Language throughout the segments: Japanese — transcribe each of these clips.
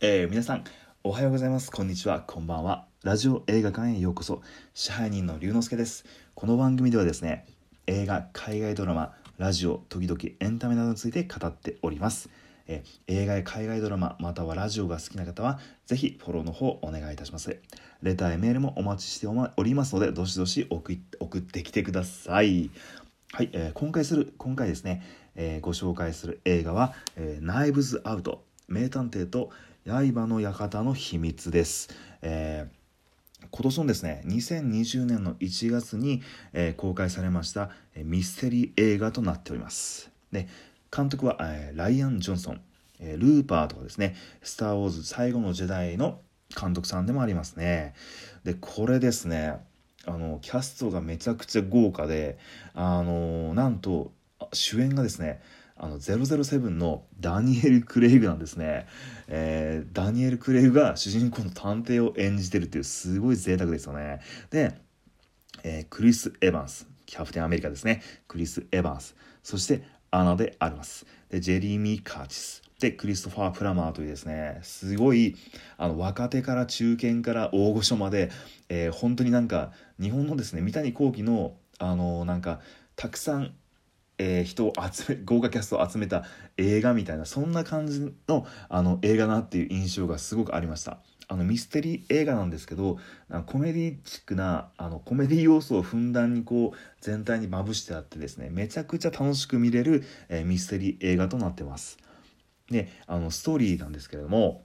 えー、皆さんおはようございます。こんにちは。こんばんは。ラジオ映画館へようこそ。支配人の龍之介です。この番組ではですね映画海外ドラマラジオ時々エンタメなどについて語っております。え映画や海外ドラマまたはラジオが好きな方はぜひフォローの方お願いいたします。レターやメールもお待ちしておりますのでどしどし送ってきてください。はい、えー、今回する今回ですね、えー、ご紹介する映画は、えー、ナイブズアウト。名探偵と刃の館の秘密です。えー、今年のですね、2020年の1月に、えー、公開されました、えー、ミステリー映画となっております。で、監督は、えー、ライアン・ジョンソン、えー、ルーパーとかですね、スター・ウォーズ最後の時代の監督さんでもありますね。で、これですね、あの、キャストがめちゃくちゃ豪華で、あの、なんと、主演がですね、あの007のダニエル・クレイグなんですね、えー、ダニエル・クレイグが主人公の探偵を演じてるっていうすごい贅沢ですよね。で、えー、クリス・エヴァンスキャプテンアメリカですね。クリス・エヴァンス。そしてアナであります。でジェリーミー・カーチス。でクリストファー・プラマーというですねすごいあの若手から中堅から大御所まで、えー、本当になんか日本のですね三谷幸喜のあのなんかたくさんえー、人を集め豪華キャストを集めた映画みたいなそんな感じのあの映画なっていう印象がすごくありました。あのミステリー映画なんですけどコメディチックなあのコメディ要素をふんだんにこう全体にまぶしてあってですねめちゃくちゃ楽しく見れる、えー、ミステリー映画となってます。であのストーリーなんですけれども、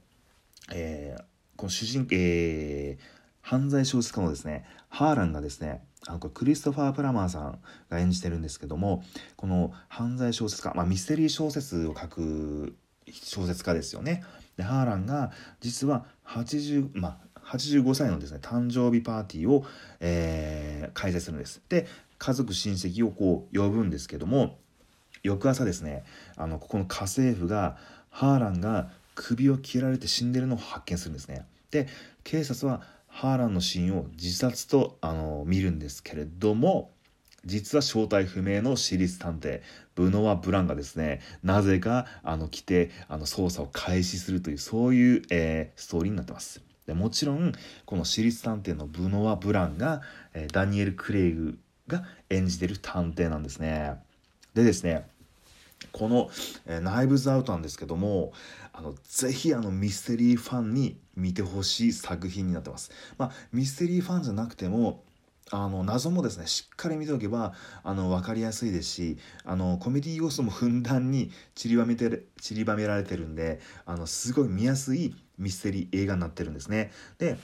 えー、この主人、えー、犯罪小説家のですねハーランがですねあのクリストファー・プラマーさんが演じてるんですけどもこの犯罪小説家、まあ、ミステリー小説を書く小説家ですよね。でハーランが実は80、まあ、85歳のですね誕生日パーティーを、えー、開催するんです。で家族親戚をこう呼ぶんですけども翌朝ですねあのここの家政婦がハーランが首を切られて死んでるのを発見するんですね。で警察はハーランの死因を自殺とあの見るんですけれども実は正体不明の私立探偵ブノワ・ブランがですねなぜかあの来てあの捜査を開始するというそういう、えー、ストーリーになってます。でもちろんこの私立探偵のブノワ・ブランが、えー、ダニエル・クレイグが演じてる探偵なんですね。でですねこの、えー、ナイブズアウトなんですけども、あの、ぜひあのミステリーファンに見てほしい作品になってます。まあ、ミステリーファンじゃなくても、あの謎もですねしっかり見ておけばあの分かりやすいですしあのコメディ要素もふんだんに散りばめて散りばめられてるんであのすごい見やすいミステリー映画になってるんですね。で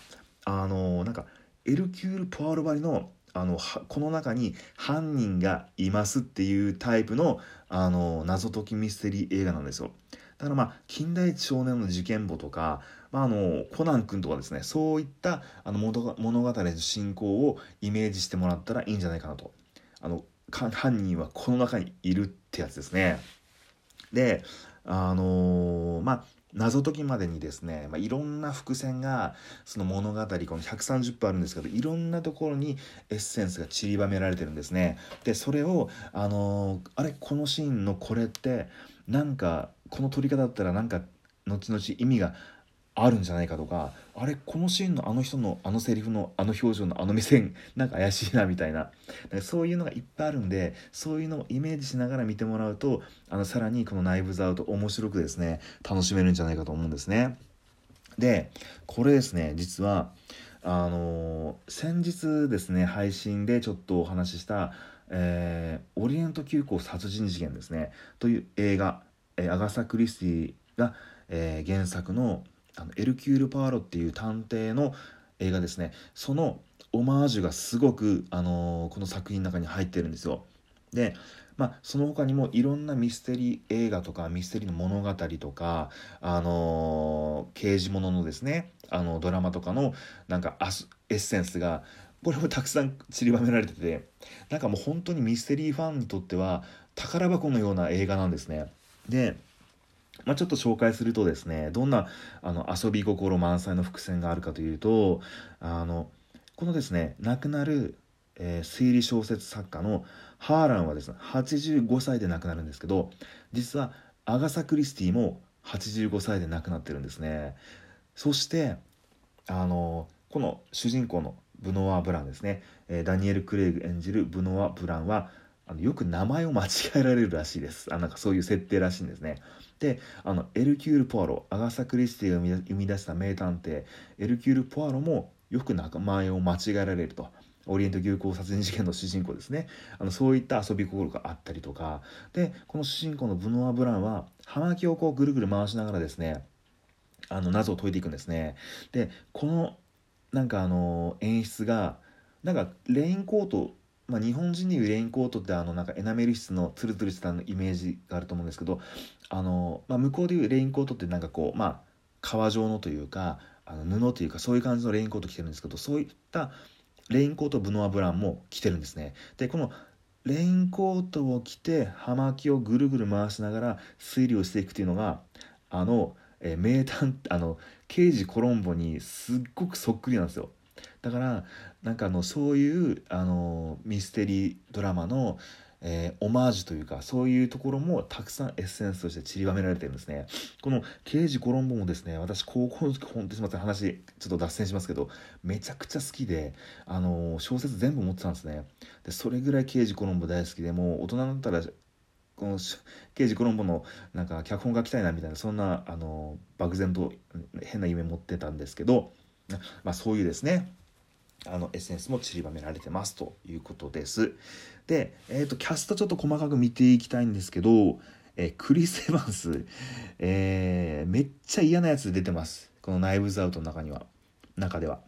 あのなんかエルキュール・ポワーバリのあのこの中に犯人がいますっていうタイプのあの謎解きミステリー映画なんですよ。だからまあ近代一少年の事件簿とか、まあ、あのコナン君とかですねそういったあの物語の進行をイメージしてもらったらいいんじゃないかなと。あの犯人はこの中にいるってやつですね。であのー、まあ謎解きまでにですね、まあ、いろんな伏線がその物語この130分あるんですけどいろんなところにエッセンスが散りばめられてるんですね。でそれをあのー、あれこのシーンのこれってなんかこの撮り方だったらなんか後々意味があるんじゃないかとかあれこのシーンのあの人のあのセリフのあの表情のあの目線なんか怪しいなみたいなそういうのがいっぱいあるんでそういうのをイメージしながら見てもらうとあのさらにこの「ナイブズアウト」面白くですね楽しめるんじゃないかと思うんですね。でこれですね実はあの、先日ですね配信でちょっとお話しした「えー、オリエント急行殺人事件」ですねという映画、えー、アガサ・クリスティが、えー、原作のあのエルキュール・パワロっていう探偵の映画ですねそのオマージュがすごく、あのー、この作品の中に入ってるんですよ。でまあ、その他にもいろんなミステリー映画とかミステリーの物語とか、あのー、刑事物のですねあのドラマとかのなんかエッセンスがこれもたくさん散りばめられててなんかもう本当にミステリーファンにとっては宝箱のような映画なんですね。でまあ、ちょっと紹介するとですねどんなあの遊び心満載の伏線があるかというとあのこのですね亡くなる、えー、推理小説作家のハーランはですね85歳で亡くなるんですけど実はアガサ・クリスティも85歳で亡くなってるんですね。そしてあのこの主人公のブノワ・ブランですね、えー、ダニエル・クレイグ演じるブノワ・ブランはあのよく名前を間違えられるらしいです。あなんかそういう設定らしいんですね。であのエルキュール・ポアロアガサ・クリスティが生み出した名探偵エルキュール・ポアロもよく名前を間違えられると。オリエント牛行殺人事件の主人公ですね。あのそういった遊び心があったりとか。でこの主人公のブノア・ブランは葉巻をこうぐるぐる回しながらですねあの謎を解いていくんですね。でこのなんかあの演出がなんかレインコートまあ、日本人でいうレインコートってあのなんかエナメル質のツルツルしたイメージがあると思うんですけどあの、まあ、向こうでいうレインコートってなんかこうまあ革状のというかあの布というかそういう感じのレインコート着てるんですけどそういったレインコートブノアブランも着てるんですね。でこのレインコートを着て葉巻をぐるぐる回しながら推理をしていくっていうのがあの、えー、名探あの刑事コロンボにすっごくそっくりなんですよ。だからなんかあのそういうあのミステリードラマの、えー、オマージュというかそういうところもたくさんエッセンスとして散りばめられてるんですね。この「刑事コロンボ」もですね私高校の時本当にすみません話ちょっと脱線しますけどめちゃくちゃ好きであの小説全部持ってたんですね。でそれぐらい刑事コロンボ大好きでもう大人になったらこの刑事コロンボのなんか脚本書きたいなみたいなそんなあの漠然と変な夢持ってたんですけど、まあ、そういうですね。あのエッセンスも散りばめられてますということです。で、えーと、キャストちょっと細かく見ていきたいんですけど、えー、クリス・エヴァンス、えー、めっちゃ嫌なやつ出てます。このナイブズアウトの中には、中では。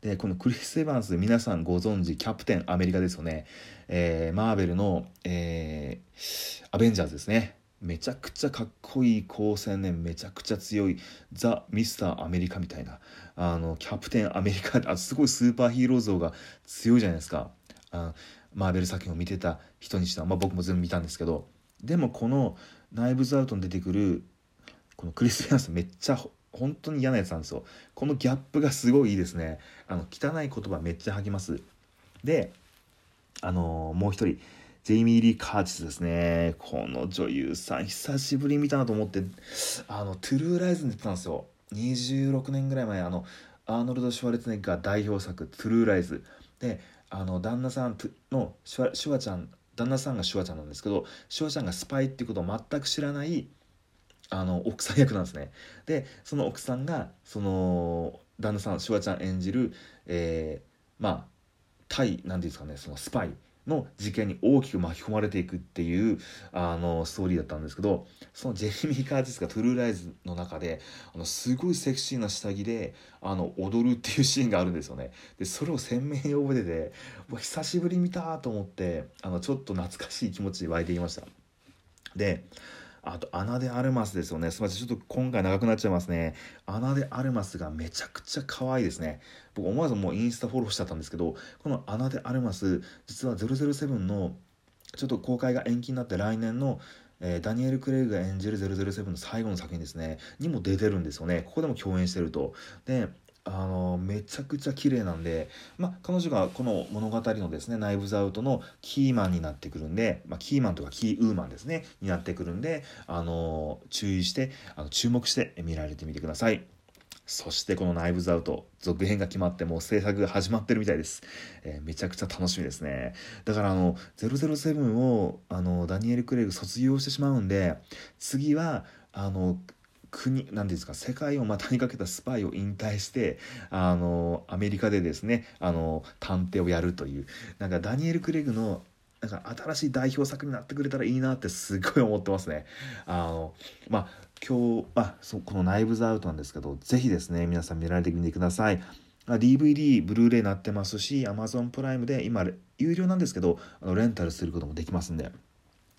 で、このクリス・エヴァンス、皆さんご存知、キャプテンアメリカですよね。えー、マーベルの、えー、アベンジャーズですね。めちゃくちゃかっこいい高青年めちゃくちゃ強いザ・ミスターアメリカみたいなあのキャプテンアメリカあすごいスーパーヒーロー像が強いじゃないですか。あマーベル作品を見てた人にしては、まあ、僕も全部見たんですけど。でもこの「ナイブズ・アウト」に出てくるこのクリス・ピアンスめっちゃ本当に嫌なやつなんですよ。このギャップがすごいいいですね。あの汚い言葉めっちゃ吐きます。であのー、もう一人。ジェイミー・リー・カーチスですね。この女優さん、久しぶり見たなと思って、あの、トゥルーライズに出てたんですよ。26年ぐらい前、あの、アーノルド・シュワルツネッガー代表作、トゥルーライズ。で、あの、旦那さんのシュワ、シュワちゃん、旦那さんがシュワちゃんなんですけど、シュワちゃんがスパイっていうことを全く知らない、あの、奥さん役なんですね。で、その奥さんが、その、旦那さん、シュワちゃん演じる、えー、まあ、対、何て言うんですかね、そのスパイ。の事件に大きく巻き込まれていくっていうあのストーリーだったんですけどそのジェレミー・カーティスがトゥルーライズの中であのすごいセクシーな下着であの踊るっていうシーンがあるんですよね。でそれを鮮明に覚えてて久しぶり見たと思ってあのちょっと懐かしい気持ちで湧いていました。であと、アナデ・アルマスですよね。すみません。ちょっと今回長くなっちゃいますね。アナデ・アルマスがめちゃくちゃ可愛いですね。僕思わずもうインスタフォローしちゃったんですけど、このアナデ・アルマス、実は007のちょっと公開が延期になって来年のえー、ダニエル・クレイグが演じる007の最後の作品ですねにも出てるんですよねここでも共演してるとであのめちゃくちゃ綺麗なんで、ま、彼女がこの物語のですねナイブズアウトのキーマンになってくるんで、ま、キーマンとかキーウーマンですねになってくるんであの注意してあの注目して見られてみてください。そしてこのナイブズアウト続編が決まってもう制作が始まってるみたいです、えー、めちゃくちゃ楽しみですね。だからあの007をあのダニエル・クレイグ卒業してしまうんで次はあの国何ですか世界を股にかけたスパイを引退してあのアメリカでですねあの探偵をやるというなんかダニエル・クレグのなんか新しい代表作になってくれたらいいなってすごい思ってますね。あのまあ今日あそこの「ナイブズアウト」なんですけど是非ですね皆さん見られてみてください。DVD、ブルーレイになってますし Amazon プライムで今有料なんですけどあのレンタルすることもできますんで。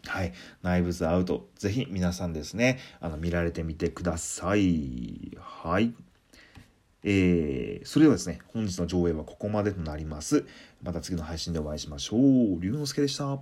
はい。ナイブズアウト。ぜひ皆さんですね、あの、見られてみてください。はい。えー、それではですね、本日の上映はここまでとなります。また次の配信でお会いしましょう。龍之介でした。